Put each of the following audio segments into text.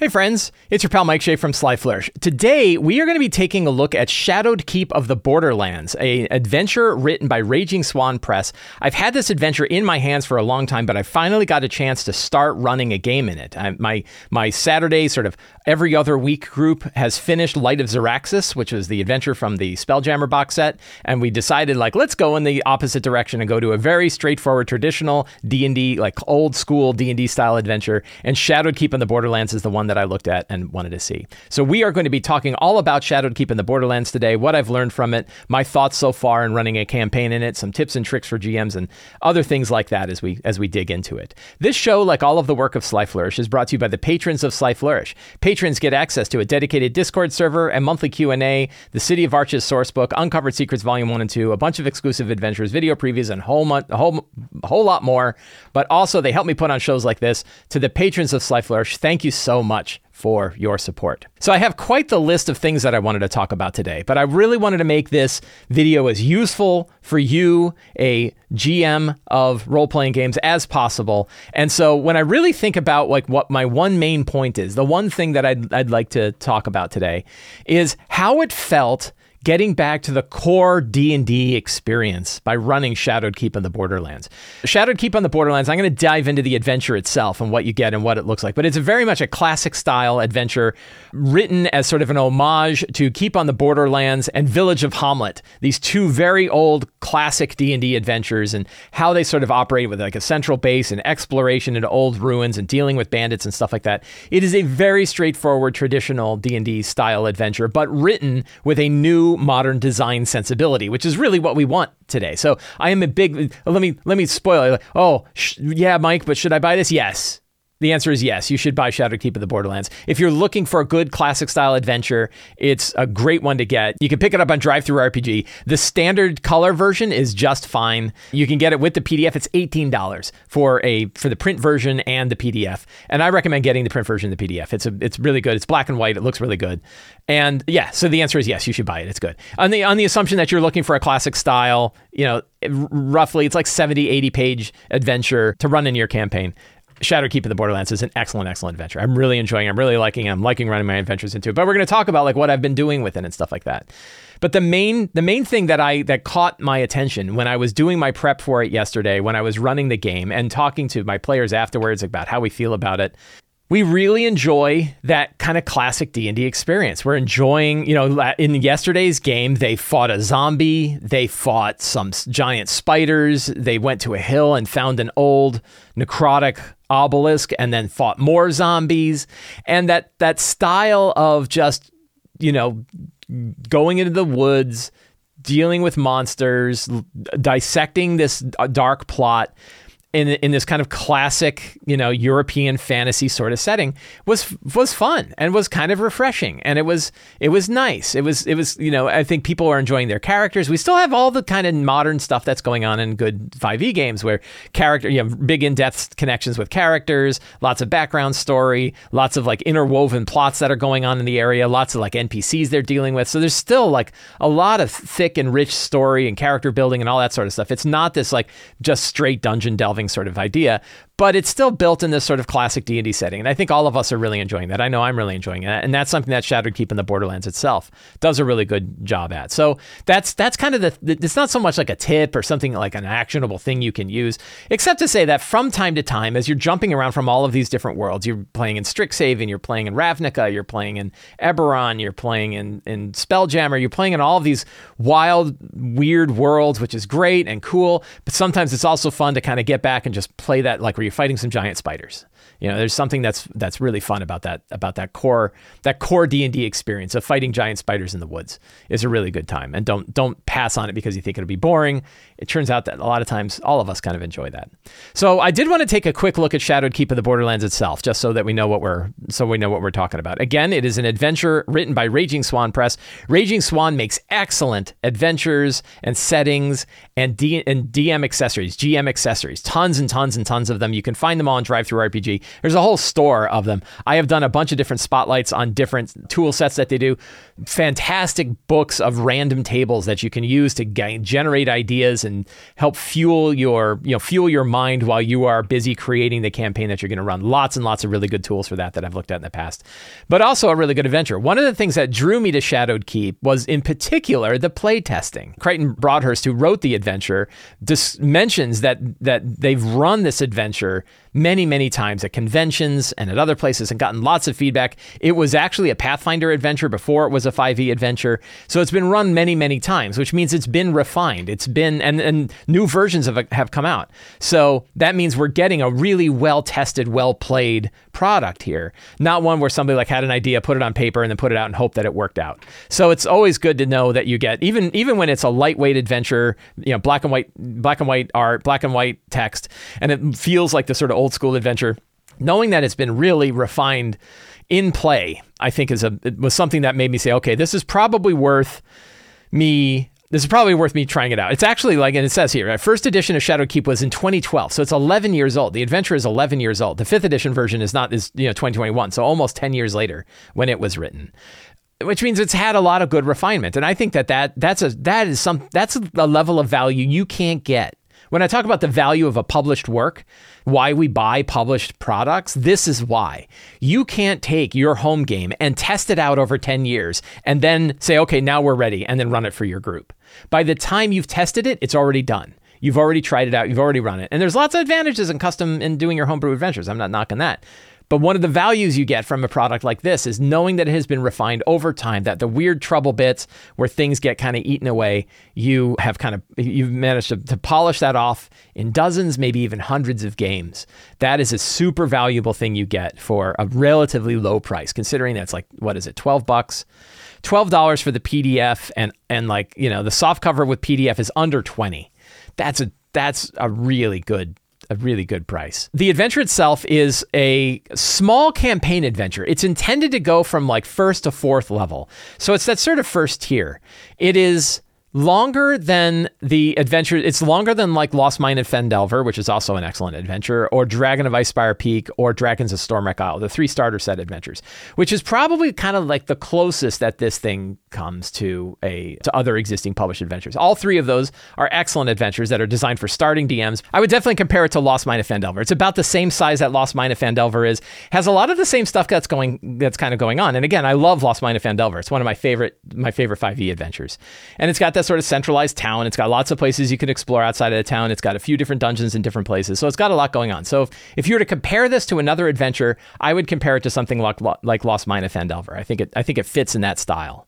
Hey friends, it's your pal Mike Shea from Sly Flourish. Today we are going to be taking a look at Shadowed Keep of the Borderlands, a adventure written by Raging Swan Press. I've had this adventure in my hands for a long time, but I finally got a chance to start running a game in it. I, my my Saturday sort of every other week group has finished Light of Xaryxis, which was the adventure from the Spelljammer box set, and we decided like let's go in the opposite direction and go to a very straightforward traditional D&D like old school D&D style adventure, and Shadowed Keep in the Borderlands is the one that I looked at and wanted to see. So we are going to be talking all about Shadowed Keep in the Borderlands today, what I've learned from it, my thoughts so far in running a campaign in it, some tips and tricks for GMs and other things like that as we as we dig into it. This show, like all of the work of Sly Flourish, is brought to you by the patrons of Sly Flourish. Patrons get access to a dedicated Discord server, a monthly Q&A, the City of Arches sourcebook, Uncovered Secrets Volume 1 and 2, a bunch of exclusive adventures, video previews and whole mo- a whole a whole lot more. But also they help me put on shows like this. To the patrons of Sly Flourish, thank you so much for your support. So I have quite the list of things that I wanted to talk about today, but I really wanted to make this video as useful for you, a GM of role-playing games as possible. And so when I really think about like what my one main point is, the one thing that I'd, I'd like to talk about today is how it felt getting back to the core D&D experience by running Shadowed Keep on the Borderlands. Shadowed Keep on the Borderlands, I'm going to dive into the adventure itself and what you get and what it looks like, but it's very much a classic style adventure written as sort of an homage to Keep on the Borderlands and Village of Hommlet, these two very old classic D&D adventures and how they sort of operate with like a central base and exploration into old ruins and dealing with bandits and stuff like that. It is a very straightforward traditional D&D style adventure, but written with a new modern design sensibility, which is really what we want today. So I am a big. Let me let me spoil it. Oh, sh- yeah, Mike, but should I buy this? Yes. The answer is yes. You should buy Shadowed Keep of the Borderlands. If you're looking for a good classic style adventure, it's a great one to get. You can pick it up on Drive Through RPG. The standard color version is just fine. You can get it with the PDF. It's $18 for a for the print version and the PDF. And I recommend getting the print version and the PDF. It's a it's really good. It's black and white. It looks really good. And yeah, so the answer is yes, you should buy it. It's good. On the on the assumption that you're looking for a classic style, you know, roughly it's like 70 80 page adventure to run in your campaign. Shadow Keep of the Borderlands is an excellent, excellent adventure. I'm really enjoying it. I'm really liking it. I'm liking running my adventures into it. But we're going to talk about like what I've been doing with it and stuff like that. But the main the main thing that I that caught my attention when I was doing my prep for it yesterday, when I was running the game and talking to my players afterwards about how we feel about it, we really enjoy that kind of classic D&D experience. We're enjoying, you know, in yesterday's game, they fought a zombie, they fought some giant spiders, they went to a hill and found an old necrotic obelisk and then fought more zombies and that that style of just, you know, going into the woods, dealing with monsters, dissecting this dark plot in in this kind of classic, you know, European fantasy sort of setting was was fun and was kind of refreshing and it was it was nice. It was it was you know I think people are enjoying their characters. We still have all the kind of modern stuff that's going on in good 5e games where character you have big in depth connections with characters, lots of background story, lots of like interwoven plots that are going on in the area, lots of like NPCs they're dealing with. So there's still like a lot of thick and rich story and character building and all that sort of stuff. It's not this like just straight dungeon delving sort of idea but it's still built in this sort of classic D&D setting. And I think all of us are really enjoying that. I know I'm really enjoying it. And that's something that Shadowed Keep in the Borderlands itself does a really good job at. So that's that's kind of the, it's not so much like a tip or something like an actionable thing you can use, except to say that from time to time, as you're jumping around from all of these different worlds, you're playing in Strixhaven, you're playing in Ravnica, you're playing in Eberron, you're playing in, in Spelljammer, you're playing in all of these wild, weird worlds, which is great and cool. But sometimes it's also fun to kind of get back and just play that like where you're fighting some giant spiders. You know, there's something that's that's really fun about that about that core that core D and D experience of fighting giant spiders in the woods is a really good time. And don't don't pass on it because you think it'll be boring. It turns out that a lot of times all of us kind of enjoy that. So I did want to take a quick look at Shadowed Keep of the Borderlands itself, just so that we know what we're so we know what we're talking about. Again, it is an adventure written by Raging Swan Press. Raging Swan makes excellent adventures and settings and D and DM accessories, GM accessories, tons and tons and tons of them. You can find them all on Drive Through RPG. There's a whole store of them. I have done a bunch of different spotlights on different tool sets that they do. Fantastic books of random tables that you can use to generate ideas and help fuel your, you know, fuel your mind while you are busy creating the campaign that you're going to run. Lots and lots of really good tools for that that I've looked at in the past. But also a really good adventure. One of the things that drew me to Shadowed Keep was in particular the play testing. Creighton Broadhurst, who wrote the adventure, just mentions that that they've run this adventure many, many times at conventions and at other places and gotten lots of feedback. It was actually a Pathfinder adventure before it was a 5e adventure. So it's been run many, many times, which means it's been refined. It's been, and, and new versions of it have come out. So that means we're getting a really well tested, well played product here, not one where somebody like had an idea, put it on paper, and then put it out and hope that it worked out. So it's always good to know that you get, even, even when it's a lightweight adventure, you know, black and white, black and white art, black and white text, and it feels like the sort of old school adventure, knowing that it's been really refined in play, I think is a was something that made me say, okay, this is probably worth me. This is probably worth me trying it out. It's actually like, and it says here, first edition of Shadow Keep was in 2012, so it's 11 years old. The adventure is 11 years old. The fifth edition version is not is you know 2021, so almost 10 years later when it was written which means it's had a lot of good refinement and i think that, that that's a that is some that's a level of value you can't get when I talk about the value of a published work, why we buy published products, this is why. You can't take your home game and test it out over 10 years and then say, okay, now we're ready, and then run it for your group. By the time you've tested it, it's already done. You've already tried it out, you've already run it. And there's lots of advantages in custom in doing your homebrew adventures. I'm not knocking that. But one of the values you get from a product like this is knowing that it has been refined over time, that the weird trouble bits where things get kind of eaten away, you have kind of, you've managed to, to polish that off in dozens, maybe even hundreds of games. That is a super valuable thing you get for a relatively low price, considering that's like, what is it, 12 bucks? $12 for the PDF and, and like, you know, the soft cover with PDF is under 20. That's a, that's a really good a really good price. The adventure itself is a small campaign adventure. It's intended to go from like first to fourth level. So it's that sort of first tier. It is longer than the adventure. It's longer than like Lost Mine of Phandelver, which is also an excellent adventure, or Dragon of Icespire Peak, or Dragons of Stormwreck Isle, the three starter set adventures, which is probably kind of like the closest that this thing comes to a to other existing published adventures. All three of those are excellent adventures that are designed for starting DMs. I would definitely compare it to Lost Mine of Phandelver. It's about the same size that Lost Mine of Phandelver is. Has a lot of the same stuff that's going that's kind of going on. And again, I love Lost Mine of Phandelver. It's one of my favorite my favorite 5e adventures. And it's got that sort of centralized town. It's got lots of places you can explore outside of the town. It's got a few different dungeons in different places. So it's got a lot going on. So if, if you were to compare this to another adventure, I would compare it to something like, like Lost Mine of Phandelver. I think it I think it fits in that style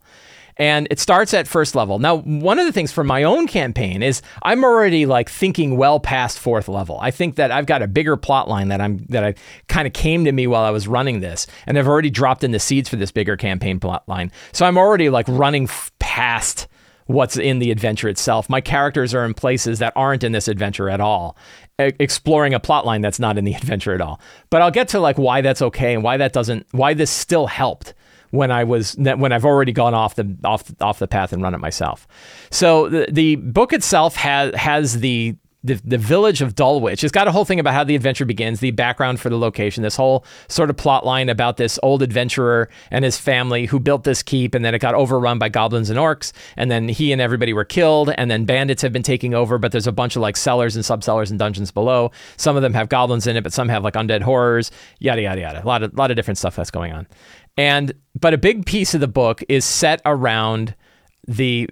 and it starts at first level. Now, one of the things for my own campaign is I'm already like thinking well past fourth level. I think that I've got a bigger plot line that I'm that I kind of came to me while I was running this, and I've already dropped in the seeds for this bigger campaign plot line. So I'm already like running f- past what's in the adventure itself. My characters are in places that aren't in this adventure at all, exploring a plot line that's not in the adventure at all. But I'll get to like why that's okay and why that doesn't why this still helped when I was when I've already gone off the off off the path and run it myself. So the the book itself has has the the, the village of Dulwich. It's got a whole thing about how the adventure begins, the background for the location, this whole sort of plot line about this old adventurer and his family who built this keep, and then it got overrun by goblins and orcs, and then he and everybody were killed, and then bandits have been taking over, but there's a bunch of like cellars and subcellars and dungeons below. Some of them have goblins in it, but some have like undead horrors, yada yada yada. A lot of lot of different stuff that's going on. And but a big piece of the book is set around the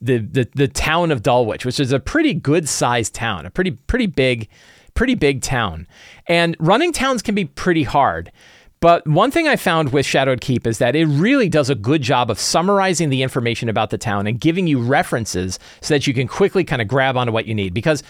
the the, the town of Dulwich, which is a pretty good sized town, a pretty pretty big pretty big town. And running towns can be pretty hard. But one thing I found with Shadowed Keep is that it really does a good job of summarizing the information about the town and giving you references so that you can quickly kind of grab onto what you need. Because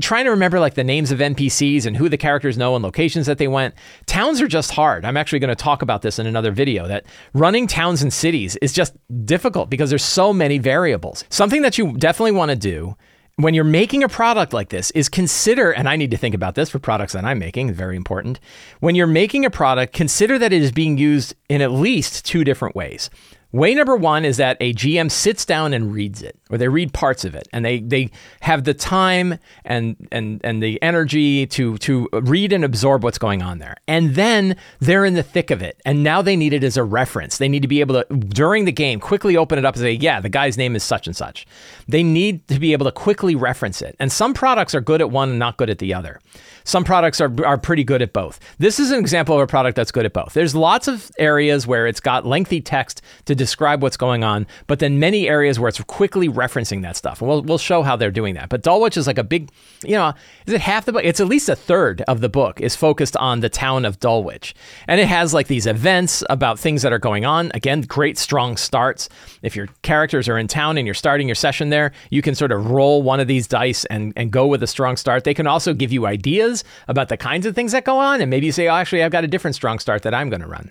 trying to remember like the names of NPCs and who the characters know and locations that they went, towns are just hard. I'm actually going to talk about this in another video that running towns and cities is just difficult because there's so many variables. Something that you definitely want to do when you're making a product like this is consider and I need to think about this for products that I'm making, very important. When you're making a product, consider that it is being used in at least two different ways. Way number one is that a GM sits down and reads it, or they read parts of it, and they they have the time and and and the energy to to read and absorb what's going on there, and then they're in the thick of it, and now they need it as a reference. They need to be able to during the game quickly open it up and say, yeah, the guy's name is such and such. They need to be able to quickly reference it, and some products are good at one and not good at the other. Some products are, are pretty good at both. This is an example of a product that's good at both. There's lots of areas where it's got lengthy text to describe what's going on, but then many areas where it's quickly referencing that stuff. And we'll, we'll show how they're doing that. But Dulwich is like a big, you know, is it half the book? It's at least a third of the book is focused on the town of Dulwich. And it has like these events about things that are going on. Again, great strong starts. If your characters are in town and you're starting your session there, you can sort of roll one of these dice and, and go with a strong start. They can also give you ideas about the kinds of things that go on. And maybe you say, oh, actually, I've got a different strong start that I'm going to run.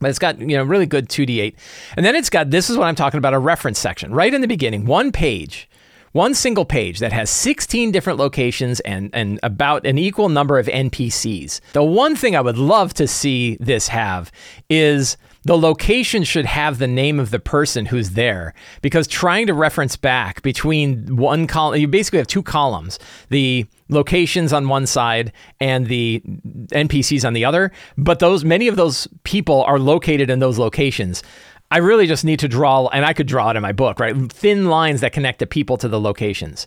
But it's got, you know, really good 2d8. And then it's got, this is what I'm talking about, a reference section right in the beginning, one page one single page that has 16 different locations and, and about an equal number of NPCs. The one thing I would love to see this have is the location should have the name of the person who's there because trying to reference back between one column, you basically have two columns the locations on one side and the NPCs on the other. But those many of those people are located in those locations. I really just need to draw, and I could draw it in my book, right? Thin lines that connect the people to the locations.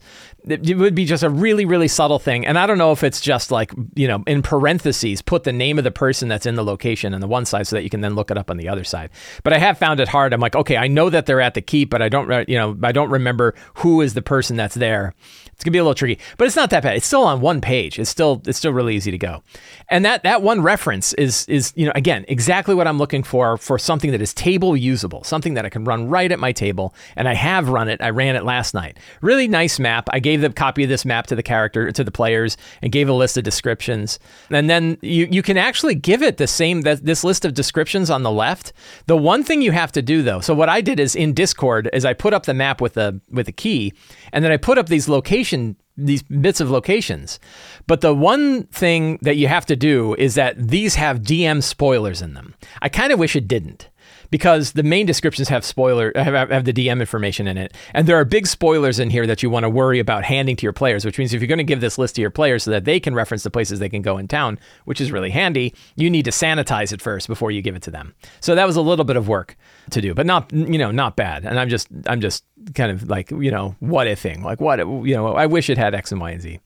It, would be just a really, really subtle thing. And I don't know if it's just like, you know, in parentheses, put the name of the person that's in the location on the one side so that you can then look it up on the other side. But I have found it hard. I'm like, okay, I know that they're at the keep, but I don't, you know, I don't remember who is the person that's there. It's gonna be a little tricky, but it's not that bad. It's still on one page. It's still it's still really easy to go. And that that one reference is is you know again exactly what I'm looking for for something that is table usable, something that I can run right at my table. And I have run it. I ran it last night. Really nice map. I gave the copy of this map to the character to the players and gave a list of descriptions. And then you you can actually give it the same that this list of descriptions on the left. The one thing you have to do though, so what I did is in Discord is I put up the map with the with the key, and then I put up these location these bits of locations. But the one thing that you have to do is that these have DM spoilers in them. I kind of wish it didn't because the main descriptions have spoiler have, have, the DM information in it, and there are big spoilers in here that you want to worry about handing to your players. Which means if you're going to give this list to your players so that they can reference the places they can go in town, which is really handy, you need to sanitize it first before you give it to them. So that was a little bit of work to do, but not you know not bad. And I'm just I'm just kind of like you know what ifing like what you know I wish it had X and Y and Z.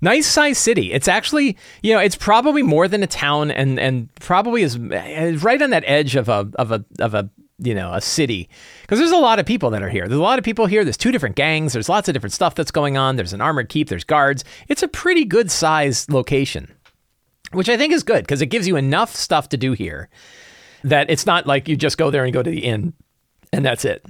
Nice size city. It's actually you know it's probably more than a town and and probably is eh, right on that edge of a of a of a you know a city because there's a lot of people that are here. There's a lot of people here. There's two different gangs. There's lots of different stuff that's going on. There's an armored keep. There's guards. It's a pretty good size location, which I think is good because it gives you enough stuff to do here that it's not like you just go there and go to the inn and that's it.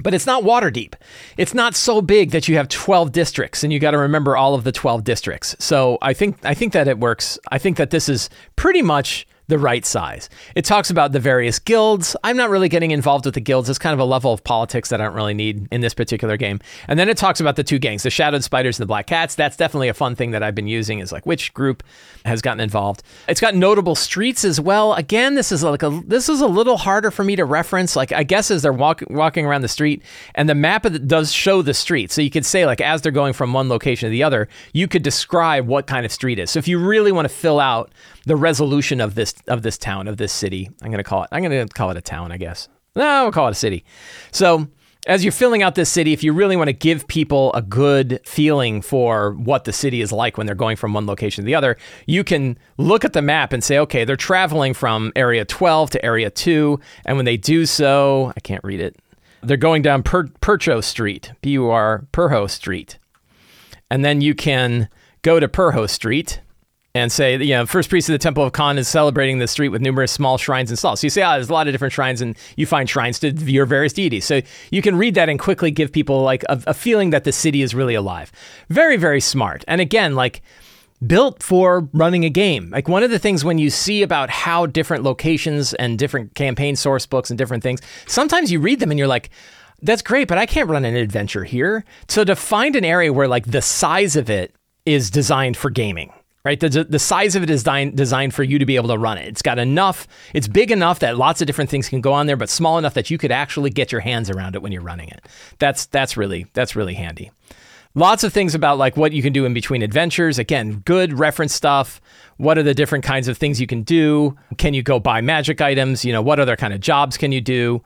But it's not Waterdeep. It's not so big that you have 12 districts and you got to remember all of the 12 districts. So I think I think that it works. I think that this is pretty much the right size. It talks about the various guilds. I'm not really getting involved with the guilds. It's kind of a level of politics that I don't really need in this particular game. And then it talks about the two gangs, the Shadowed Spiders and the Black Cats. That's definitely a fun thing that I've been using is like which group has gotten involved. It's got notable streets as well. Again, this is like a this is a little harder for me to reference. Like I guess as they're walk, walking around the street and the map does show the street. So you could say like as they're going from one location to the other, you could describe what kind of street is. So if you really want to fill out the resolution of this of this town of this city. I'm gonna call it. I'm gonna call it a town, I guess. No, I'll call it a city. So as you're filling out this city, if you really want to give people a good feeling for what the city is like when they're going from one location to the other, you can look at the map and say, okay, they're traveling from area 12 to area 2. And when they do so, I can't read it, they're going down per- Percho Street, P U R, Perho Street. And then you can go to Perho Street and say, you know, first priest of the Temple of Khan is celebrating the street with numerous small shrines installed. So you say, ah, oh, there's a lot of different shrines, and you find shrines to your various deities. So you can read that and quickly give people like a, a feeling that the city is really alive. Very, very smart. And again, like built for running a game. Like one of the things when you see about how different locations and different campaign source books and different things, sometimes you read them and you're like, that's great, but I can't run an adventure here. So to find an area where like the size of it is designed for gaming right? The, the size of it is designed, designed for you to be able to run it. It's got enough, it's big enough that lots of different things can go on there, but small enough that you could actually get your hands around it when you're running it. That's, that's really, that's really handy. Lots of things about like what you can do in between adventures. Again, good reference stuff. What are the different kinds of things you can do? Can you go buy magic items? You know, what other kind of jobs can you do?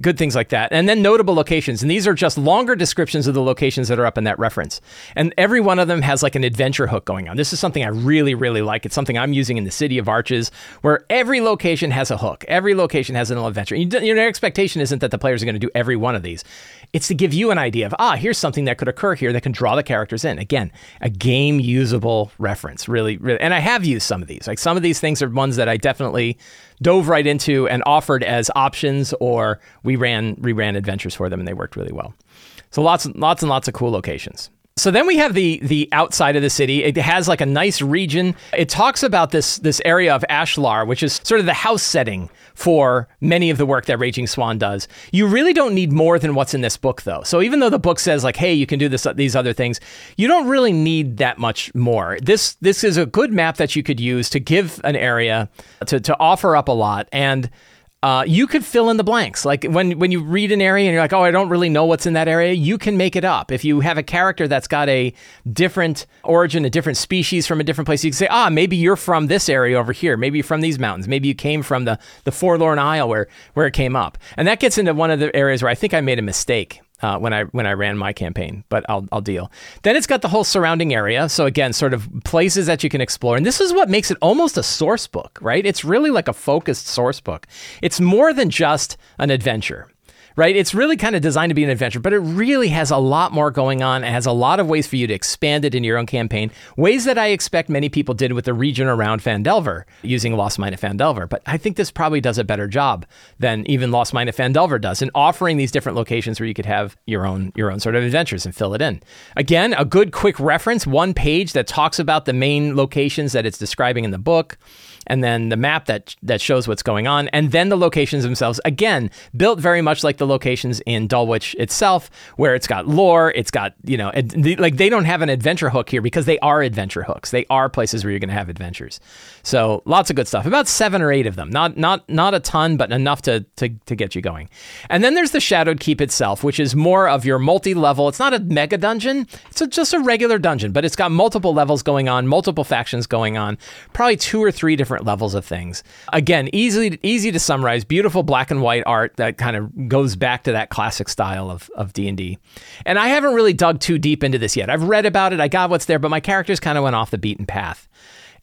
Good things like that. And then notable locations. And these are just longer descriptions of the locations that are up in that reference. And every one of them has like an adventure hook going on. This is something I really, really like. It's something I'm using in the City of Arches, where every location has a hook. Every location has an adventure. Your expectation isn't that the players are going to do every one of these. It's to give you an idea of, ah, here's something that could occur here that can draw the characters in. Again, a game usable reference, really, really. And I have used some of these. Like some of these things are ones that I definitely dove right into and offered as options, or we ran reran adventures for them, and they worked really well. So lots, lots and lots of cool locations. So then we have the the outside of the city. It has like a nice region. It talks about this this area of Ashlar, which is sort of the house setting for many of the work that Raging Swan does. You really don't need more than what's in this book though. So even though the book says like hey, you can do this these other things, you don't really need that much more. This this is a good map that you could use to give an area to to offer up a lot and uh, you could fill in the blanks. Like when when you read an area and you're like, oh, I don't really know what's in that area, you can make it up. If you have a character that's got a different origin, a different species from a different place, you can say, ah, maybe you're from this area over here. Maybe you're from these mountains. Maybe you came from the the Forlorn Isle where where it came up. And that gets into one of the areas where I think I made a mistake uh, when I when I ran my campaign, but I'll I'll deal. Then it's got the whole surrounding area. So again, sort of places that you can explore, and this is what makes it almost a source book, right? It's really like a focused source book. It's more than just an adventure right? It's really kind of designed to be an adventure, but it really has a lot more going on. It has a lot of ways for you to expand it in your own campaign, ways that I expect many people did with the region around Phandelver using Lost Mine of Phandelver. But I think this probably does a better job than even Lost Mine of Phandelver does in offering these different locations where you could have your own your own sort of adventures and fill it in. Again, a good quick reference, one page that talks about the main locations that it's describing in the book and then the map that that shows what's going on, and then the locations themselves. Again, built very much like the locations in Dulwich itself, where it's got lore, it's got you know, like they don't have an adventure hook here because they are adventure hooks. They are places where you're going to have adventures. So lots of good stuff. About seven or eight of them. Not not not a ton, but enough to to to get you going. And then there's the Shadowed Keep itself, which is more of your multi-level. It's not a mega dungeon. It's a, just a regular dungeon, but it's got multiple levels going on, multiple factions going on, probably two or three different different levels of things. Again, easy easy to summarize. Beautiful black and white art that kind of goes back to that classic style of of D and D. And I haven't really dug too deep into this yet. I've read about it. I got what's there, but my characters kind of went off the beaten path.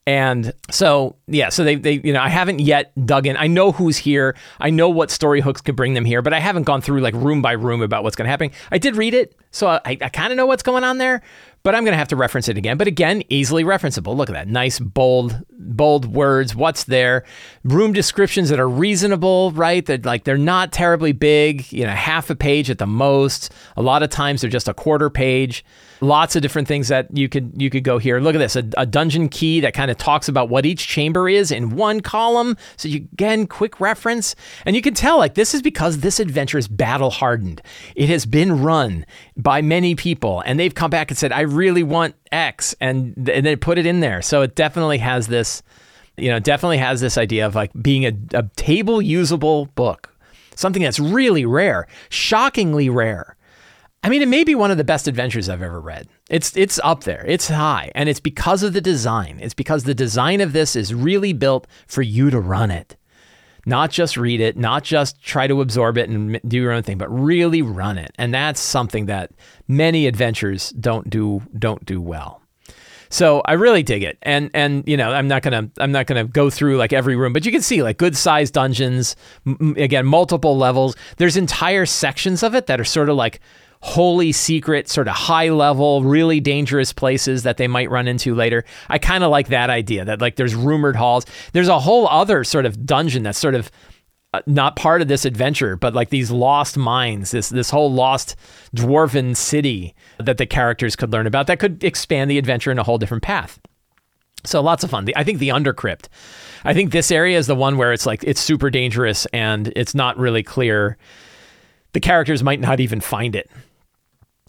And so, yeah, so they, they, you know, I haven't yet dug in. I know who's here. I know what story hooks could bring them here, but I haven't gone through like room by room about what's going to happen. I did read it, so I, I kind of know what's going on there, but I'm going to have to reference it again. But again, easily referenceable. Look at that. Nice, bold, bold words. What's there? Room descriptions that are reasonable, right? That like they're not terribly big, you know, half a page at the most. A lot of times they're just a quarter page. Lots of different things that you could you could go here. Look at this, a, a dungeon key that kind of talks about what each chamber is in one column. So you again, quick reference. And you can tell like this is because this adventure is battle hardened. It has been run by many people and they've come back and said, I really want X, and, and then put it in there. So it definitely has this, you know, definitely has this idea of like being a, a table usable book, something that's really rare, shockingly rare. I mean, it may be one of the best adventures I've ever read. It's it's up there. It's high, and it's because of the design. It's because the design of this is really built for you to run it not just read it, not just try to absorb it and do your own thing, but really run it. And that's something that many adventures don't do don't do well. So I really dig it. And and you know, I'm not to I'm not to go through like every room, but you can see like good sized dungeons, m- again, multiple levels. There's entire sections of it that are sort of like holy secret, sort of high level, really dangerous places that they might run into later. I kind of like that idea that like there's rumored halls. There's a whole other sort of dungeon that's sort of uh, not part of this adventure, but like these lost mines, this this whole lost dwarven city that the characters could learn about that could expand the adventure in a whole different path. So lots of fun. I think the Undercrypt. I think this area is the one where it's like it's super dangerous and it's not really clear. The characters might not even find it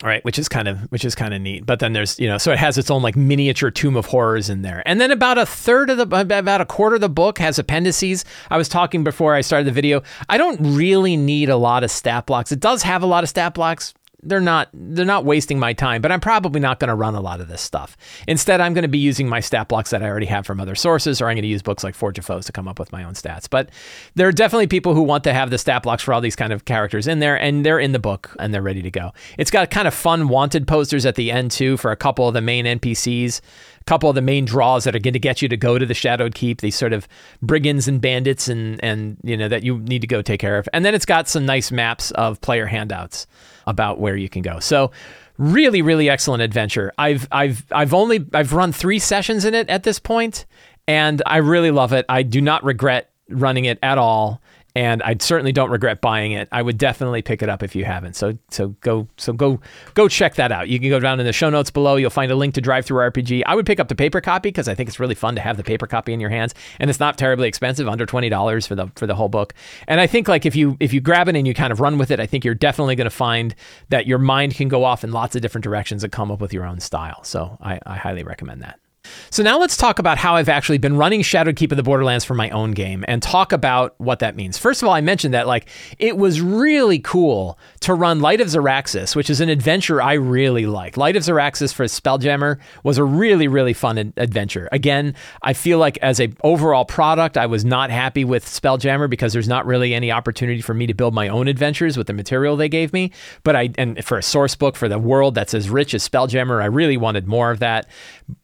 right which is kind of which is kind of neat. But then there's you know so it has its own like miniature tomb of horrors in there. And then about a third of the about a quarter of the book has appendices. I was talking before i started the video. I don't really need a lot of stat blocks. It does have a lot of stat blocks they're not they're not wasting my time, but I'm probably not going to run a lot of this stuff. Instead, I'm going to be using my stat blocks that I already have from other sources, or I'm going to use books like Forge of Foes to come up with my own stats. But there are definitely people who want to have the stat blocks for all these kind of characters in there, and they're in the book and they're ready to go. It's got kind of fun wanted posters at the end too for a couple of the main NPCs couple of the main draws that are going to get you to go to the Shadowed Keep, these sort of brigands and bandits and and you know that you need to go take care of. And then it's got some nice maps of player handouts about where you can go. So really really excellent adventure. I've I've I've only I've run 3 sessions in it at this point and I really love it. I do not regret running it at all and I certainly don't regret buying it. I would definitely pick it up if you haven't. So so go so go go check that out. You can go down in the show notes below. You'll find a link to Drive Through RPG. I would pick up the paper copy because I think it's really fun to have the paper copy in your hands, and it's not terribly expensive, under twenty dollars for the for the whole book. And I think like if you if you grab it and you kind of run with it, I think you're definitely going to find that your mind can go off in lots of different directions and come up with your own style. So I, I highly recommend that. So now let's talk about how I've actually been running Shadowed Keep of the Borderlands for my own game and talk about what that means. First of all, I mentioned that like it was really cool to run Light of Xaryxis, which is an adventure I really like. Light of Xaryxis for Spelljammer was a really really fun ad- adventure. Again, I feel like as a overall product, I was not happy with Spelljammer because there's not really any opportunity for me to build my own adventures with the material they gave me. But I and for a source book for the world that's as rich as Spelljammer, I really wanted more of that.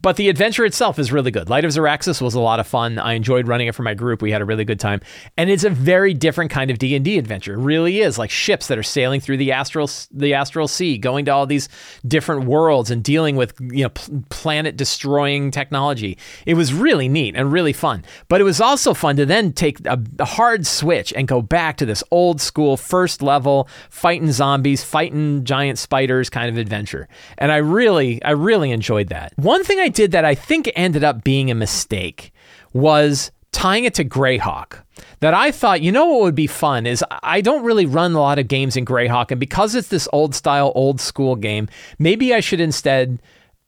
But the adventure itself is really good. Light of Xaryxis was a lot of fun. I enjoyed running it for my group. We had a really good time, and it's a very different kind of D and D adventure. It really is like ships that are sailing through the astral the astral sea, going to all these different worlds and dealing with you know planet destroying technology. It was really neat and really fun. But it was also fun to then take a, a hard switch and go back to this old school first level fighting zombies, fighting giant spiders kind of adventure. And I really I really enjoyed that. One thing I did that I think ended up being a mistake was tying it to Greyhawk. That I thought, you know what would be fun is I don't really run a lot of games in Greyhawk, and because it's this old style, old school game, maybe I should instead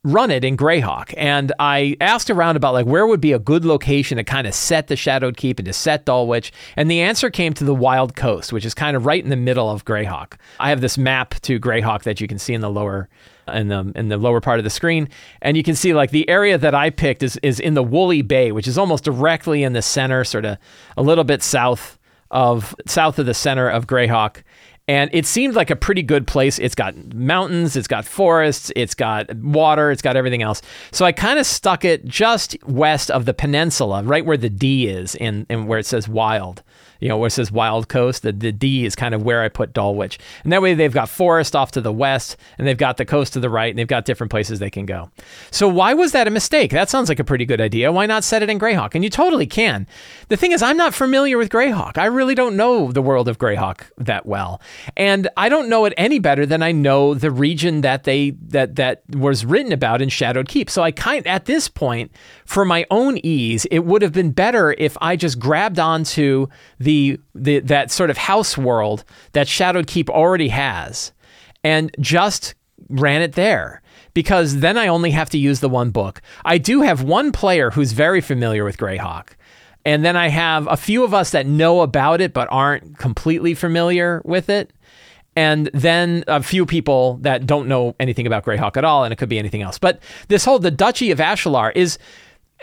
run it in Greyhawk. And I asked around about like where would be a good location to kind of set the Shadowed Keep and to set Dulwich. And the answer came to the Wild Coast, which is kind of right in the middle of Greyhawk. I have this map to Greyhawk that you can see in the lower in the in the lower part of the screen, and you can see like the area that I picked is is in the Woolly Bay, which is almost directly in the center, sort of a little bit south of south of the center of Greyhawk. And it seemed like a pretty good place. It's got mountains, it's got forests, it's got water, it's got everything else. So I kind of stuck it just west of the peninsula, right where the D is, in, in where it says wild you know, where it says Wild Coast, the, the D is kind of where I put Dulwich. And that way they've got forest off to the west and they've got the coast to the right and they've got different places they can go. So why was that a mistake? That sounds like a pretty good idea. Why not set it in Greyhawk? And you totally can. The thing is, I'm not familiar with Greyhawk. I really don't know the world of Greyhawk that well. And I don't know it any better than I know the region that they that that was written about in Shadowed Keep. So I kind at this point, for my own ease, it would have been better if I just grabbed onto the the, the that sort of house world that Shadowed Keep already has and just ran it there because then I only have to use the one book. I do have one player who's very familiar with Greyhawk. And then I have a few of us that know about it but aren't completely familiar with it. And then a few people that don't know anything about Greyhawk at all, and it could be anything else. But this whole the Duchy of Ashlar is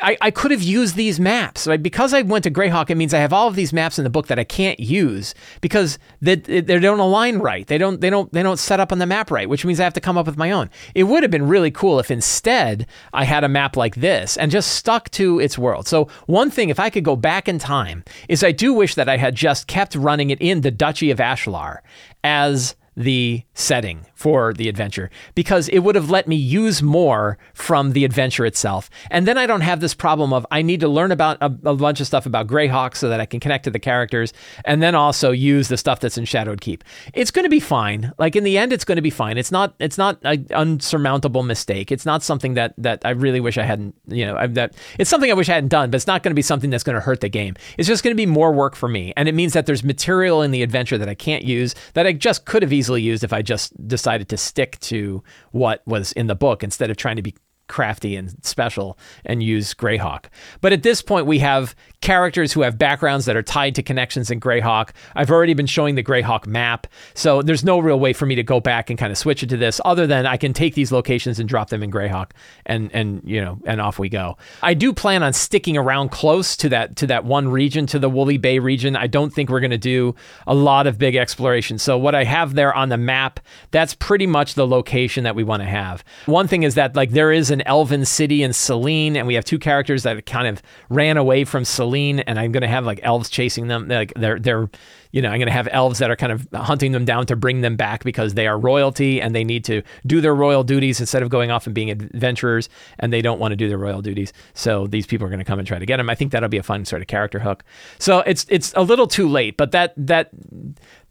I, I could have used these maps. Because I went to Greyhawk, it means I have all of these maps in the book that I can't use because they, they don't align right. They don't they don't they don't set up on the map right, which means I have to come up with my own. It would have been really cool if instead I had a map like this and just stuck to its world. So one thing, if I could go back in time, is I do wish that I had just kept running it in the Duchy of Ashlar as the setting for the adventure because it would have let me use more from the adventure itself. And then I don't have this problem of I need to learn about a, a, bunch of stuff about Greyhawk so that I can connect to the characters and then also use the stuff that's in Shadowed Keep. It's going to be fine. Like in the end it's going to be fine. It's not it's not an unsurmountable mistake. It's not something that that I really wish I hadn't, you know, I, that it's something I wish I hadn't done, but it's not going to be something that's going to hurt the game. It's just going to be more work for me. And it means that there's material in the adventure that I can't use that I just could have easily used if I just decided decided to stick to what was in the book instead of trying to be crafty and special and use Greyhawk. But at this point, we have characters who have backgrounds that are tied to connections in Greyhawk. I've already been showing the Greyhawk map, so there's no real way for me to go back and kind of switch it to this, other than I can take these locations and drop them in Greyhawk, and and you know, and off we go. I do plan on sticking around close to that to that one region, to the Woolly Bay region. I don't think we're going to do a lot of big exploration. So what I have there on the map, that's pretty much the location that we want to have. One thing is that like there is an elven city and Celene, and we have two characters that kind of ran away from Celene, and I'm going to have like elves chasing them. Like they're they're you know I'm going to have elves that are kind of hunting them down to bring them back because they are royalty and they need to do their royal duties instead of going off and being adventurers, and they don't want to do their royal duties. So these people are going to come and try to get them. I think that'll be a fun sort of character hook. So it's it's a little too late, but that that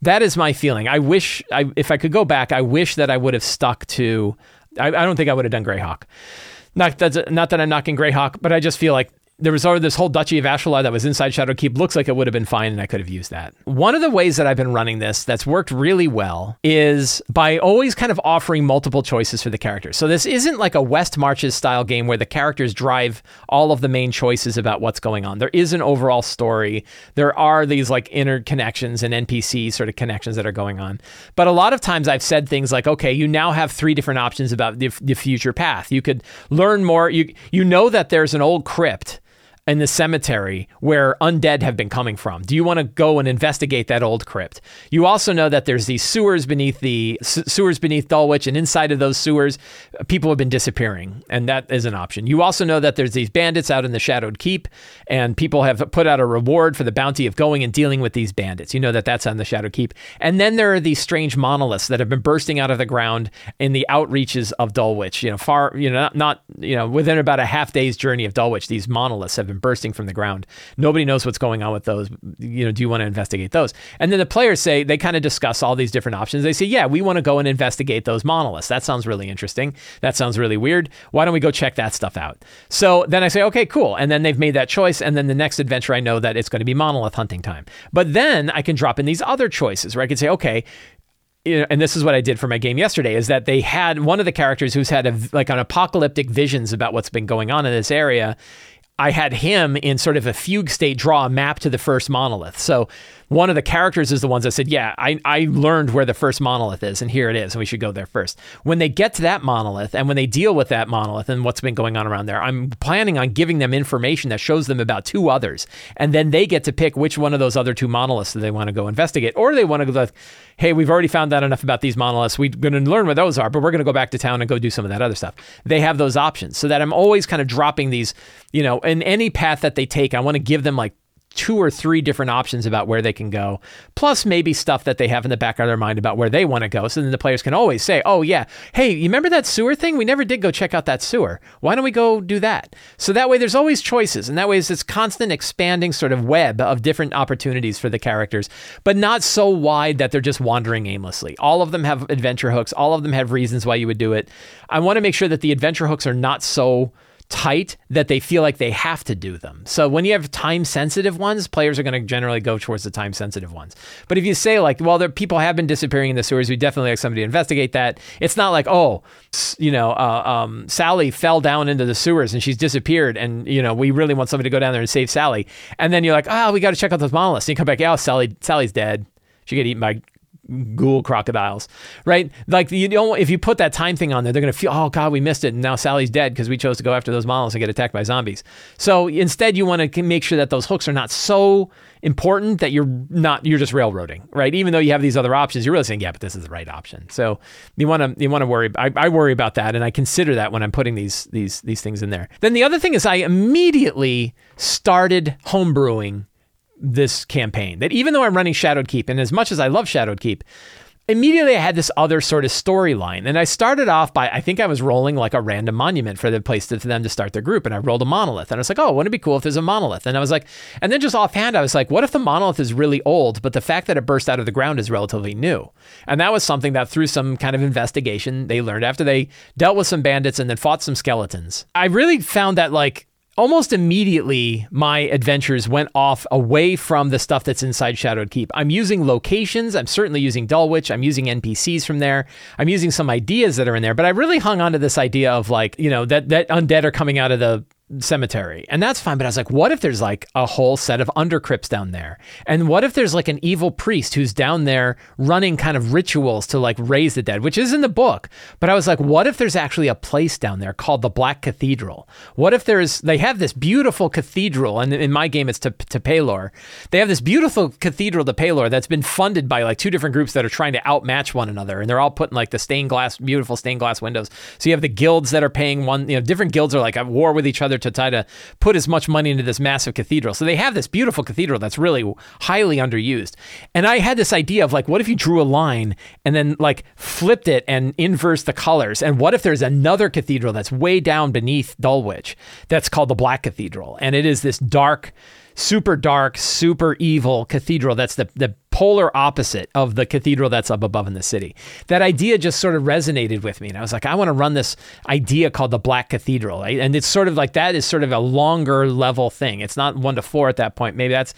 that is my feeling. I wish I, if I could go back, I wish that I would have stuck to. I, I don't think I would have done Greyhawk. Not that not that I'm knocking Greyhawk, but I just feel like there was already this whole Duchy of Ashlar that was inside Shadowkeep. Looks like it would have been fine, and I could have used that. One of the ways that I've been running this that's worked really well is by always kind of offering multiple choices for the characters. So this isn't like a West Marches style game where the characters drive all of the main choices about what's going on. There is an overall story. There are these like interconnections and NPC sort of connections that are going on. But a lot of times I've said things like, okay, you now have three different options about the, the future path. You could learn more. You you know that there's an old crypt in the cemetery where undead have been coming from? Do you want to go and investigate that old crypt? You also know that there's these sewers beneath the sewers beneath Dulwich, and inside of those sewers, people have been disappearing, and that is an option. You also know that there's these bandits out in the Shadowed Keep, and people have put out a reward for the bounty of going and dealing with these bandits. You know that that's on the Shadowed Keep, and then there are these strange monoliths that have been bursting out of the ground in the outreaches of Dulwich. You know, far, you know, not, not you know, within about a half day's journey of Dulwich, these monoliths have been bursting from the ground. Nobody knows what's going on with those. You know, do you want to investigate those? And then the players say they kind of discuss all these different options. They say, yeah, we want to go and investigate those monoliths. That sounds really interesting. That sounds really weird. Why don't we go check that stuff out? So then I say, okay, cool. And then they've made that choice. And then the next adventure, I know that it's going to be monolith hunting time. But then I can drop in these other choices where I can say, okay, and this is what I did for my game yesterday, is that they had one of the characters who's had a, like an apocalyptic visions about what's been going on in this area. I had him in sort of a fugue state draw a map to the first monolith. So one of the characters is the ones that said, Yeah, I, I learned where the first monolith is, and here it is, and we should go there first. When they get to that monolith and when they deal with that monolith and what's been going on around there, I'm planning on giving them information that shows them about two others. And then they get to pick which one of those other two monoliths that they want to go investigate. Or they want to go, hey, we've already found out enough about these monoliths. We're going to learn where those are, but we're going to go back to town and go do some of that other stuff. They have those options so that I'm always kind of dropping these, you know, in any path that they take, I want to give them like two or three different options about where they can go, plus maybe stuff that they have in the back of their mind about where they want to go. So then the players can always say, oh, yeah, hey, you remember that sewer thing? We never did go check out that sewer. Why don't we go do that? So that way there's always choices. And that way it's this constant expanding sort of web of different opportunities for the characters, but not so wide that they're just wandering aimlessly. All of them have adventure hooks, all of them have reasons why you would do it. I want to make sure that the adventure hooks are not so tight that they feel like they have to do them. So when you have time sensitive ones, players are going to generally go towards the time sensitive ones. But if you say like, well, there people have been disappearing in the sewers, we definitely like somebody to investigate that. It's not like, oh, you know, uh, um, Sally fell down into the sewers and she's disappeared, and you know, we really want somebody to go down there and save Sally. And then you're like, oh, we got to check out those monoliths. And you come back, oh, Sally, Sally's dead. She get eaten by ghoul crocodiles, right? Like you don't if you put that time thing on there, they're gonna feel oh god we missed it and now Sally's dead because we chose to go after those monoliths and get attacked by zombies. So instead, you want to make sure that those hooks are not so important that you're not you're just railroading, right? Even though you have these other options, you're really saying yeah, but this is the right option. So you want to you want to worry. I, I worry about that, and I consider that when I'm putting these these these things in there. Then the other thing is I immediately started homebrewing this campaign. That even though I'm running Shadowed Keep, and as much as I love Shadowed Keep, immediately I had this other sort of storyline. And I started off by, I think I was rolling like a random monument for the place to, for them to start their group. And I rolled a monolith. And I was like, oh, wouldn't it be cool if there's a monolith? And I was like, and then just offhand, I was like, what if the monolith is really old, but the fact that it burst out of the ground is relatively new? And that was something that through some kind of investigation, they learned after they dealt with some bandits and then fought some skeletons. I really found that like, almost immediately my adventures went off away from the stuff that's inside Shadowed Keep. I'm using locations. I'm certainly using Dulwich. I'm using NPCs from there. I'm using some ideas that are in there, but I really hung on to this idea of like, you know, that that undead are coming out of the cemetery. And that's fine. But I was like, what if there's like a whole set of undercrypts down there? And what if there's like an evil priest who's down there running kind of rituals to like raise the dead, which is in the book. But I was like, what if there's actually a place down there called the Black Cathedral? What if there's, they have this beautiful cathedral, and in my game it's to, to Pelor. They have this beautiful cathedral to Pelor that's been funded by like two different groups that are trying to outmatch one another. And they're all putting like the stained glass, beautiful stained glass windows. So you have the guilds that are paying one, you know, different guilds are like at war with each other to try to put as much money into this massive cathedral. So they have this beautiful cathedral that's really highly underused. And I had this idea of like, what if you drew a line and then like flipped it and inverse the colors? And what if there's another cathedral that's way down beneath Dulwich that's called the Black Cathedral? And it is this dark, super dark, super evil cathedral that's the, the polar opposite of the cathedral that's up above in the city. That idea just sort of resonated with me. And I was like, I want to run this idea called the Black Cathedral. And it's sort of like that is sort of a longer level thing. It's not one to four at that point. Maybe that's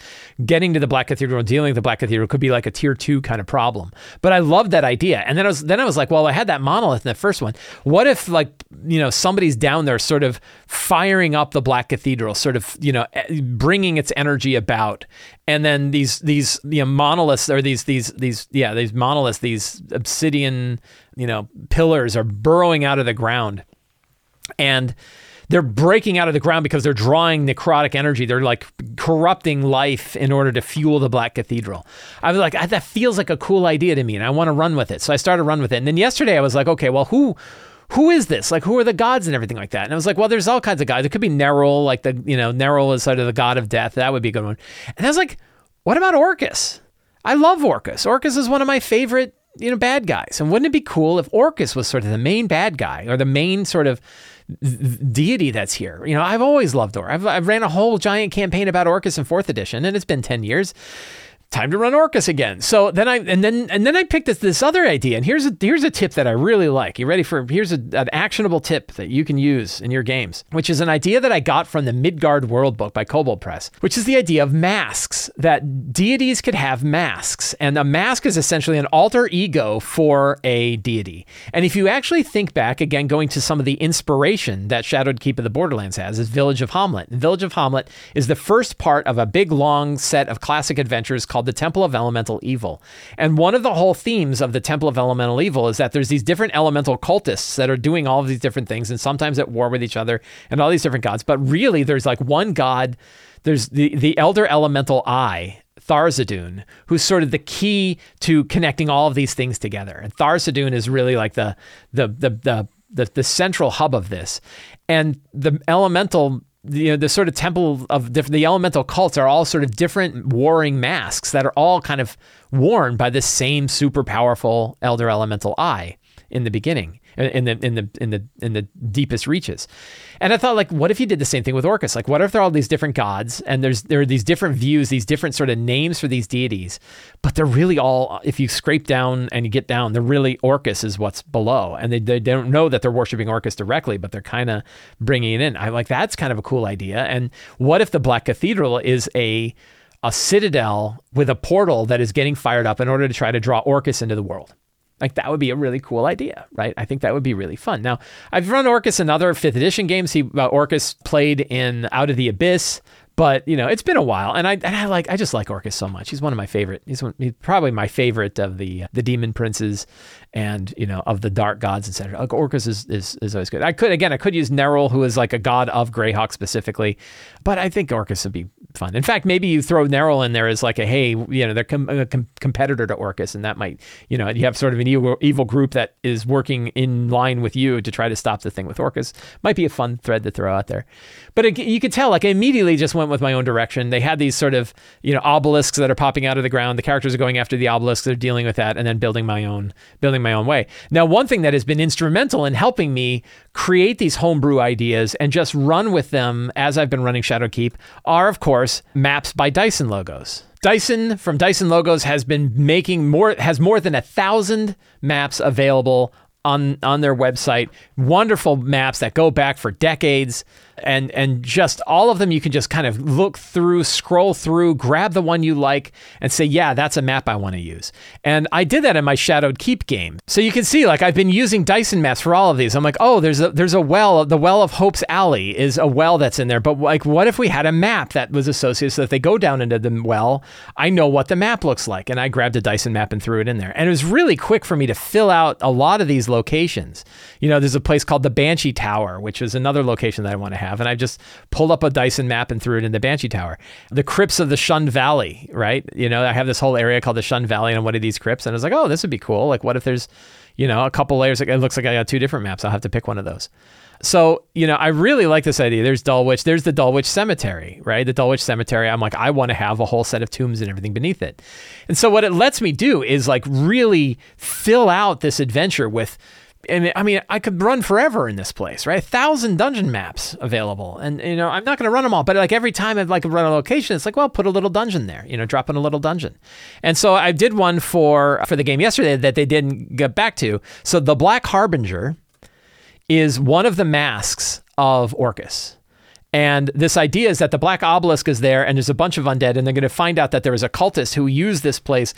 getting to the Black Cathedral and dealing with the Black Cathedral could be like a tier two kind of problem. But I loved that idea. And then I was then I was like, well, I had that monolith in the first one. What if like, you know, somebody's down there sort of firing up the Black Cathedral, sort of, you know, eh, bringing its energy about and then these these you know monoliths or these these these yeah these monoliths these obsidian you know pillars are burrowing out of the ground and they're breaking out of the ground because they're drawing necrotic energy. They're like corrupting life in order to fuel the Black Cathedral. I was like, ah, that feels like a cool idea to me, and I want to run with it. So I started run with it. And then yesterday I was like, okay, well, who who is this? Like, who are the gods and everything like that? And I was like, well, there's all kinds of gods. It could be Nerull, like the, you know, Nerull is sort of the god of death. That would be a good one. And I was like, what about Orcus? I love Orcus. Orcus is one of my favorite, you know, bad guys. And wouldn't it be cool if Orcus was sort of the main bad guy or the main sort of deity that's here? You know, I've always loved Orcus. I've, I've ran a whole giant campaign about Orcus in fourth edition, and it's been 10 years time to run Orcus again. So then I and then and then I picked this, this other idea. And here's a here's a tip that I really like. You ready for here's a, an actionable tip that you can use in your games, which is an idea that I got from the Midgard World book by Kobold Press, which is the idea of masks. That deities could have masks, and a mask is essentially an alter ego for a deity. And if you actually think back again, going to some of the inspiration that Shadowed Keep of the Borderlands has, is Village of Hommlet. And Village of Hommlet is the first part of a big long set of classic adventures called called the Temple of Elemental Evil. And one of the whole themes of the Temple of Elemental Evil is that there's these different elemental cultists that are doing all of these different things and sometimes at war with each other and all these different gods. But really, there's like one god, there's the, the Elder Elemental Eye. Tharizdun, who's sort of the key to connecting all of these things together. And Tharizdun is really like the the the the the, the central hub of this. And the elemental you know the sort of temple of the, the elemental cults are all sort of different warring masks that are all kind of worn by the same super powerful elder elemental eye in the beginning in the in the in the in the deepest reaches. And I thought like what if you did the same thing with Orcus? Like what if there are all these different gods and there's there are these different views, these different sort of names for these deities, but they're really all if you scrape down and you get down, they're really Orcus is what's below. And they they don't know that they're worshiping Orcus directly, but they're kind of bringing it in. I like that's kind of a cool idea. And what if the Black Cathedral is a a citadel with a portal that is getting fired up in order to try to draw Orcus into the world. Like that would be a really cool idea, right? I think that would be really fun. Now, I've run Orcus in other fifth edition games. He uh, Orcus played in Out of the Abyss, but you know it's been a while, and I and I like I just like Orcus so much. He's one of my favorite. He's, one, he's probably my favorite of the the demon princes, and you know of the dark gods, etc. Like Orcus is, is is always good. I could again I could use Nerull, who is like a god of Greyhawk specifically, but I think Orcus would be fun. In fact, maybe you throw Nerull in there as like a hey, you know, they're com- a com- competitor to Orcus, and that might, you know, you have sort of an evil, evil group that is working in line with you to try to stop the thing with Orcus. Might be a fun thread to throw out there. But it, you could tell, like, I immediately just went with my own direction. They had these sort of, you know, obelisks that are popping out of the ground. The characters are going after the obelisks. They're dealing with that, and then building my own, building my own way. Now, one thing that has been instrumental in helping me create these homebrew ideas and just run with them as I've been running Shadowkeep are, of course, maps by Dyson Logos. Dyson from Dyson Logos has been making more has more than a thousand maps available on on their website. Wonderful maps that go back for decades. And and just all of them you can just kind of look through, scroll through, grab the one you like and say, "Yeah, that's a map I want to use." And I did that in my Shadowed Keep game. So you can see like I've been using Dyson maps for all of these. I'm like, "Oh, there's a there's a well, the well of Hope's Alley is a well that's in there, but like what if we had a map that was associated so that they go down into the well, I know what the map looks like." And I grabbed a Dyson map and threw it in there. And it was really quick for me to fill out a lot of these locations. You know, there's a place called the Banshee Tower, which is another location that I want to have. And I just pulled up a Dyson map and threw it in the Banshee Tower. The crypts of the Shun Valley, right? You know, I have this whole area called the Shun Valley and one of these crypts. And I was like, oh, this would be cool. Like, what if there's, you know, a couple layers? It looks like I got two different maps. I'll have to pick one of those. So, you know, I really like this idea. There's Dulwich. There's the Dulwich Cemetery, right? The Dulwich Cemetery. I'm like, I want to have a whole set of tombs and everything beneath it. And so, what it lets me do is like really fill out this adventure with and I mean, I could run forever in this place, right? A thousand dungeon maps available, and you know, I'm not going to run them all, but like every time I'd like run a location, it's like, well, put a little dungeon there, you know, drop in a little dungeon. And so I did one for for the game yesterday that they didn't get back to. So the Black Harbinger is one of the masks of Orcus. And this idea is that the black obelisk is there and there's a bunch of undead, and they're going to find out that there was a cultist who used this place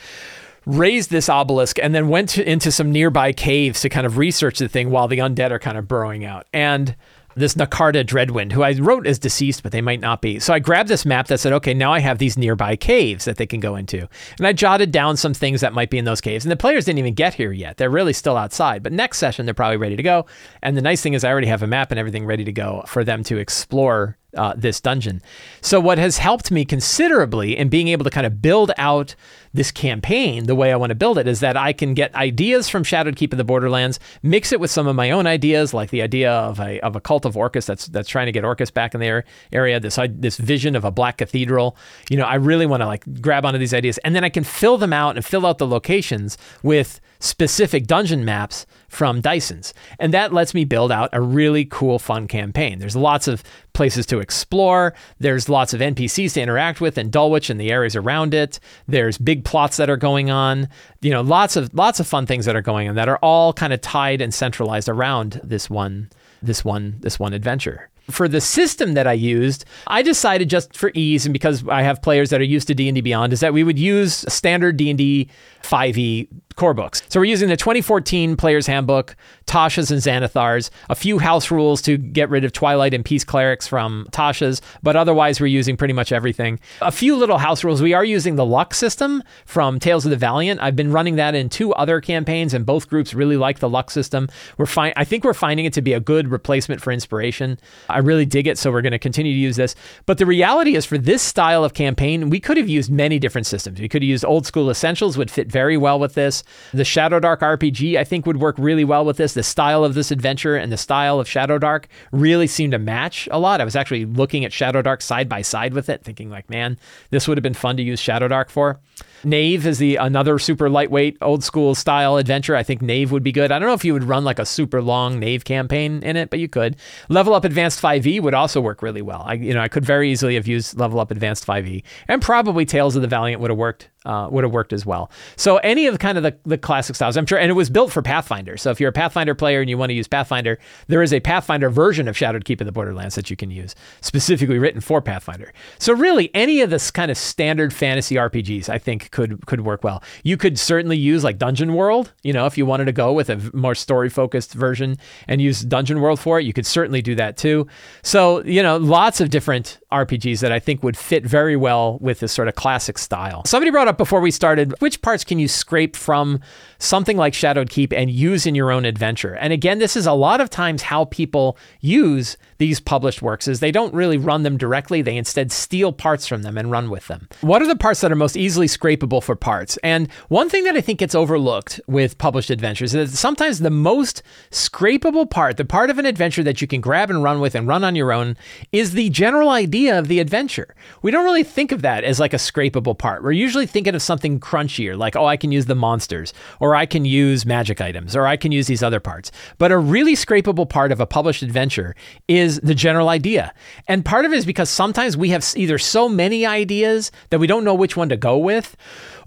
raised this obelisk and then went to, into some nearby caves to kind of research the thing while the undead are kind of burrowing out. And this Nakarta Dreadwind, who I wrote as deceased, but they might not be. So I grabbed this map that said, okay, now I have these nearby caves that they can go into. And I jotted down some things that might be in those caves. And the players didn't even get here yet. They're really still outside. But next session, they're probably ready to go. And the nice thing is, I already have a map and everything ready to go for them to explore uh, this dungeon. So, what has helped me considerably in being able to kind of build out this campaign the way I want to build it is that I can get ideas from Shadowed Keep of the Borderlands, mix it with some of my own ideas, like the idea of a, of a cult of Orcus that's that's trying to get Orcus back in the area. This this vision of a black cathedral. You know, I really want to like grab onto these ideas, and then I can fill them out and fill out the locations with specific dungeon maps from Dyson's. And that lets me build out a really cool, fun campaign. There's lots of places to explore. There's lots of NPCs to interact with in Dulwich and the areas around it. There's big plots that are going on. You know, lots of lots of fun things that are going on that are all kind of tied and centralized around this one this one this one adventure for the system that I used, I decided just for ease and because I have players that are used to D&D Beyond is that we would use standard D&D 5e core books. So we're using the 2014 Player's Handbook, Tasha's and Xanathar's, a few house rules to get rid of Twilight and Peace Clerics from Tasha's, but otherwise we're using pretty much everything. A few little house rules. We are using the luck system from Tales of the Valiant. I've been running that in two other campaigns, and both groups really like the luck system. We're fine. I think we're finding it to be a good replacement for inspiration. I really dig it, so we're going to continue to use this. But the reality is, for this style of campaign, we could have used many different systems. We could have used old school essentials, would fit very well with this. The Shadowdark RPG, I think, would work really well with this. The style of this adventure and the style of Shadowdark really seemed to match a lot. I was actually looking at Shadowdark side by side with it, thinking like, man, this would have been fun to use Shadowdark for. Knave is the another super lightweight, old school style adventure. I think Knave would be good. I don't know if you would run like a super long Knave campaign in it, but you could. Level Up Advanced 5e would also work really well. I you know I could very easily have used Level Up Advanced 5e, and probably Tales of the Valiant would have worked uh, would have worked as well. So any of kind of the, the classic styles, I'm sure, and it was built for Pathfinder. So if you're a Pathfinder player and you want to use Pathfinder, there is a Pathfinder version of Shadowed Keep in the Borderlands that you can use, specifically written for Pathfinder. So really, any of this kind of standard fantasy RPGs, I think, could could work well. You could certainly use like Dungeon World, you know, if you wanted to go with a more story focused version and use Dungeon World for it, you could certainly do that too. So you know, lots of different RPGs that I think would fit very well with this sort of classic style. Somebody brought up before we started which parts can you scrape from something like Shadowed Keep and use in your own adventure. And again, this is a lot of times how people use these published works is they don't really run them directly, they instead steal parts from them and run with them. What are the parts that are most easily scrapable for parts? And one thing that I think gets overlooked with published adventures is that sometimes the most scrapable part, the part of an adventure that you can grab and run with and run on your own is the general idea of the adventure. We don't really think of that as like a scrapable part. We're usually thinking of something crunchier, like, oh, I can use the monsters or or I can use magic items, or I can use these other parts. But a really scrapable part of a published adventure is the general idea. And part of it is because sometimes we have either so many ideas that we don't know which one to go with,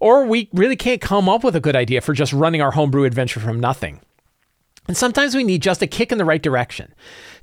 or we really can't come up with a good idea for just running our homebrew adventure from nothing. And sometimes we need just a kick in the right direction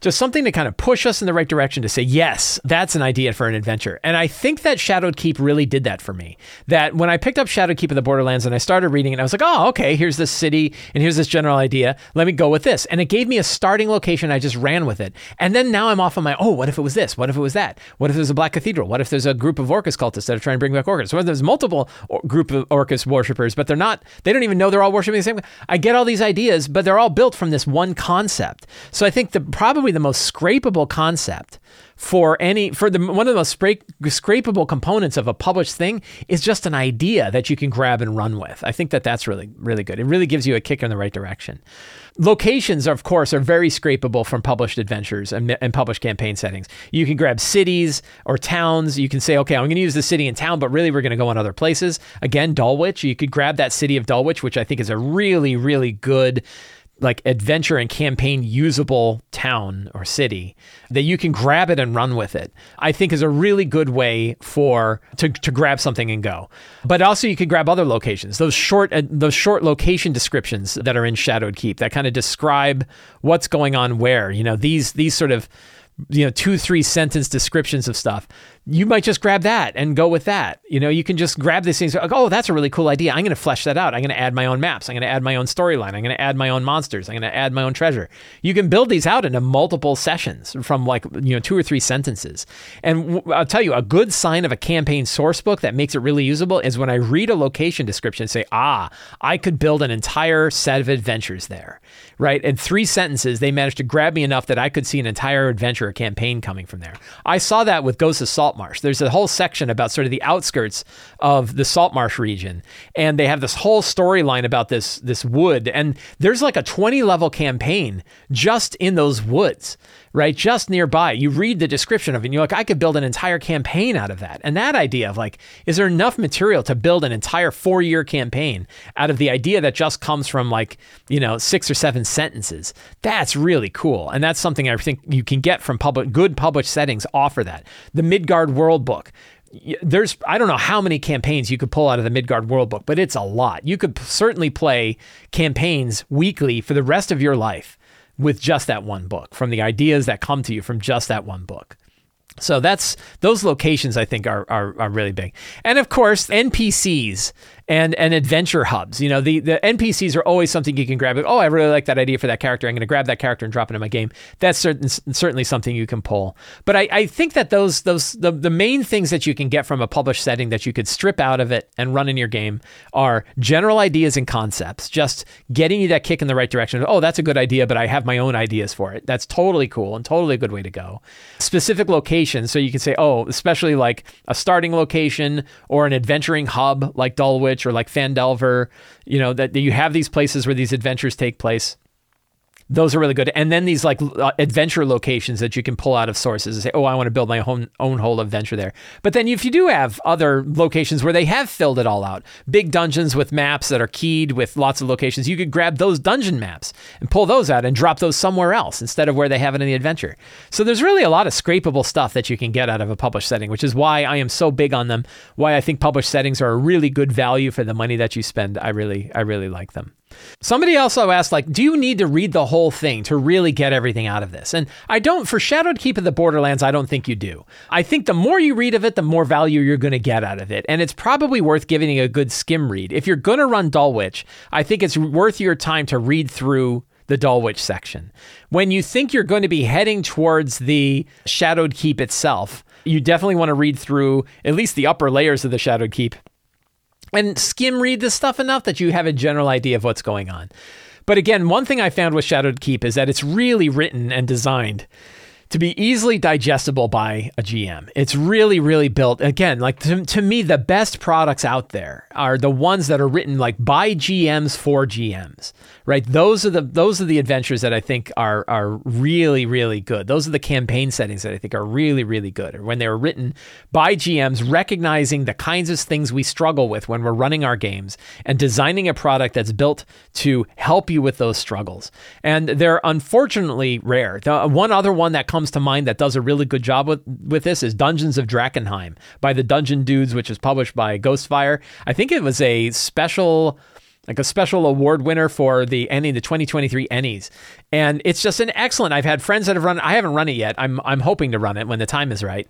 just something to kind of push us in the right direction to say, yes, that's an idea for an adventure. And I think that Shadowed Keep really did that for me. That when I picked up Shadowed Keep of the Borderlands and I started reading it, I was like, oh, okay, here's this city and here's this general idea. Let me go with this. And it gave me a starting location. I just ran with it. And then now I'm off on my, oh, what if it was this? What if it was that? What if there's a Black Cathedral? What if there's a group of Orcus cultists that are trying to bring back Orcus? What if there's multiple or- group of Orcus worshippers, but they're not, they don't even know they're all worshiping the same. I get all these ideas, but they're all built from this one concept. So I think the probably the most scrapable concept for any for the one of the most scra- scrapable components of a published thing is just an idea that you can grab and run with. I think that that's really really good. It really gives you a kick in the right direction. Locations, of course, are very scrapable from published adventures and, and published campaign settings. You can grab cities or towns. You can say, okay, I'm going to use the city and town, but really we're going to go on other places. Again, Dulwich. You could grab that city of Dulwich, which I think is a really really good like adventure and campaign usable town or city that you can grab it and run with it i think is a really good way for to, to grab something and go. But also you can grab other locations. Those short uh, those short location descriptions that are in shadowed keep that kind of describe what's going on where you know these these sort of you know two three sentence descriptions of stuff you might just grab that and go with that. You know, you can just grab these things. Like, oh, that's a really cool idea. I'm going to flesh that out. I'm going to add my own maps. I'm going to add my own storyline. I'm going to add my own monsters. I'm going to add my own treasure. You can build these out into multiple sessions from like, you know, two or three sentences. And I'll tell you, a good sign of a campaign source book that makes it really usable is when I read a location description and say, ah, I could build an entire set of adventures there, right? In three sentences, they managed to grab me enough that I could see an entire adventure or campaign coming from there. I saw that with Ghosts of Salt Saltmarsh. There's a whole section about sort of the outskirts of the salt marsh region, and they have this whole storyline about this this wood. And there's like a 20 level campaign just in those woods, right, just nearby. You read the description of it, and you're like, I could build an entire campaign out of that. And that idea of like, is there enough material to build an entire four year campaign out of the idea that just comes from like you know six or seven sentences? That's really cool, and that's something I think you can get from public good published settings. Offer that the Midgard Midgard World Book. There's I don't know how many campaigns you could pull out of the Midgard World Book, but it's a lot. You could certainly play campaigns weekly for the rest of your life with just that one book, from the ideas that come to you from just that one book. So that's those locations I think are, are, are really big. And of course, NPCs and and adventure hubs. You know, the the NPCs are always something you can grab. Oh, I really like that idea for that character. I'm going to grab that character and drop it in my game. That's certain, certainly something you can pull. But I, I think that those those the, the main things that you can get from a published setting that you could strip out of it and run in your game are general ideas and concepts. Just getting you that kick in the right direction. Oh, that's a good idea, but I have my own ideas for it. That's totally cool and totally a good way to go. Specific locations, so you can say, oh, especially like a starting location or an adventuring hub like Or like Phandelver, you know, that you have these places where these adventures take place those are really good. And then these like uh, adventure locations that you can pull out of sources and say, oh, I want to build my own, own whole adventure there. But then if you do have other locations where they have filled it all out, big dungeons with maps that are keyed with lots of locations, you could grab those dungeon maps and pull those out and drop those somewhere else instead of where they have it in the adventure. So there's really a lot of scrapable stuff that you can get out of a published setting, which is why I am so big on them, why I think published settings are a really good value for the money that you spend. I really, I really like them. Somebody also asked, like, do you need to read the whole thing to really get everything out of this? And I don't, for Shadowed Keep of the Borderlands, I don't think you do. I think the more you read of it, the more value you're going to get out of it. And it's probably worth giving a good skim read. If you're going to run Dulwich, I think it's worth your time to read through the Dulwich section. When you think you're going to be heading towards the Shadowed Keep itself, you definitely want to read through at least the upper layers of the Shadowed Keep and skim read this stuff enough that you have a general idea of what's going on. But again, one thing I found with Shadowed Keep is that it's really written and designed to be easily digestible by a GM. It's really, really built. Again, like to, to, me, the best products out there are the ones that are written like by GMs for GMs, right? Those are the those are the adventures that I think are are really, really good. Those are the campaign settings that I think are really, really good. Or when they were written by GMs, recognizing the kinds of things we struggle with when we're running our games and designing a product that's built to help you with those struggles. And they're unfortunately rare. The one other one that comes to mind that does a really good job with, with this is Dungeons of Drakenheim by the Dungeon Dudes, which is published by Ghostfire. I think it was a special like a special award winner for the ENnie, the 2023 Ennies. And it's just an excellent. I've had friends that have run. I haven't run it yet. I'm I'm hoping to run it when the time is right.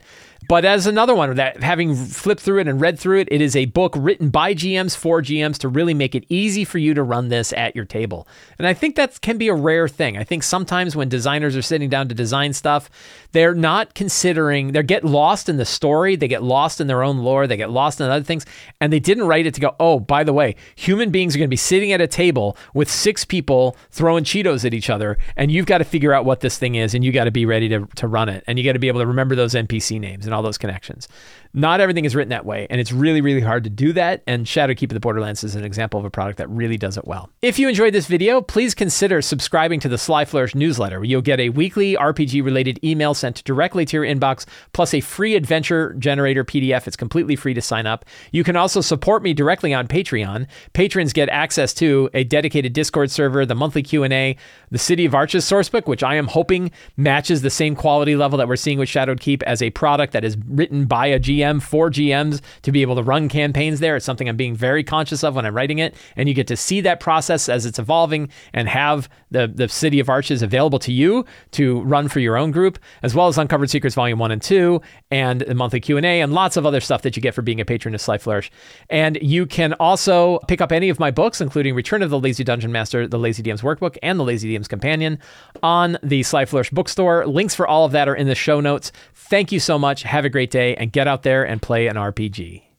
But as another one that having flipped through it and read through it, it is a book written by GMs for GMs to really make it easy for you to run this at your table. And I think that can be a rare thing. I think sometimes when designers are sitting down to design stuff, they're not considering, they get lost in the story, they get lost in their own lore, they get lost in other things, and they didn't write it to go, oh, by the way, human beings are going to be sitting at a table with six people throwing Cheetos at each other, and you've got to figure out what this thing is, and you got to be ready to, to run it, and you got to be able to remember those NPC names and all those connections. Not everything is written that way, and it's really, really hard to do that. And Shadowkeep of the Borderlands is an example of a product that really does it well. If you enjoyed this video, please consider subscribing to the Sly Flourish newsletter. You'll get a weekly RPG related email sent directly to your inbox, plus a free adventure generator PDF. It's completely free to sign up. You can also support me directly on Patreon. Patrons get access to a dedicated Discord server, the monthly Q&A, the City of Arches sourcebook, which I am hoping matches the same quality level that we're seeing with Shadowed Keep as a product that is written by a GM for GMs to be able to run campaigns there. It's something I'm being very conscious of when I'm writing it. And you get to see that process as it's evolving and have the, the City of Arches available to you to run for your own group, as well as Uncovered Secrets Volume 1 and 2 and the monthly Q&A and lots of other stuff that you get for being a patron of Sly Flourish. And you can also pick up any of my books, including Return of the Lazy Dungeon Master, the Lazy DM's Workbook, and the Lazy DM's Companion on the Sly Flourish bookstore. Links for all of that are in the show notes. Thank you so much. Have a great day and get out there and play an RPG.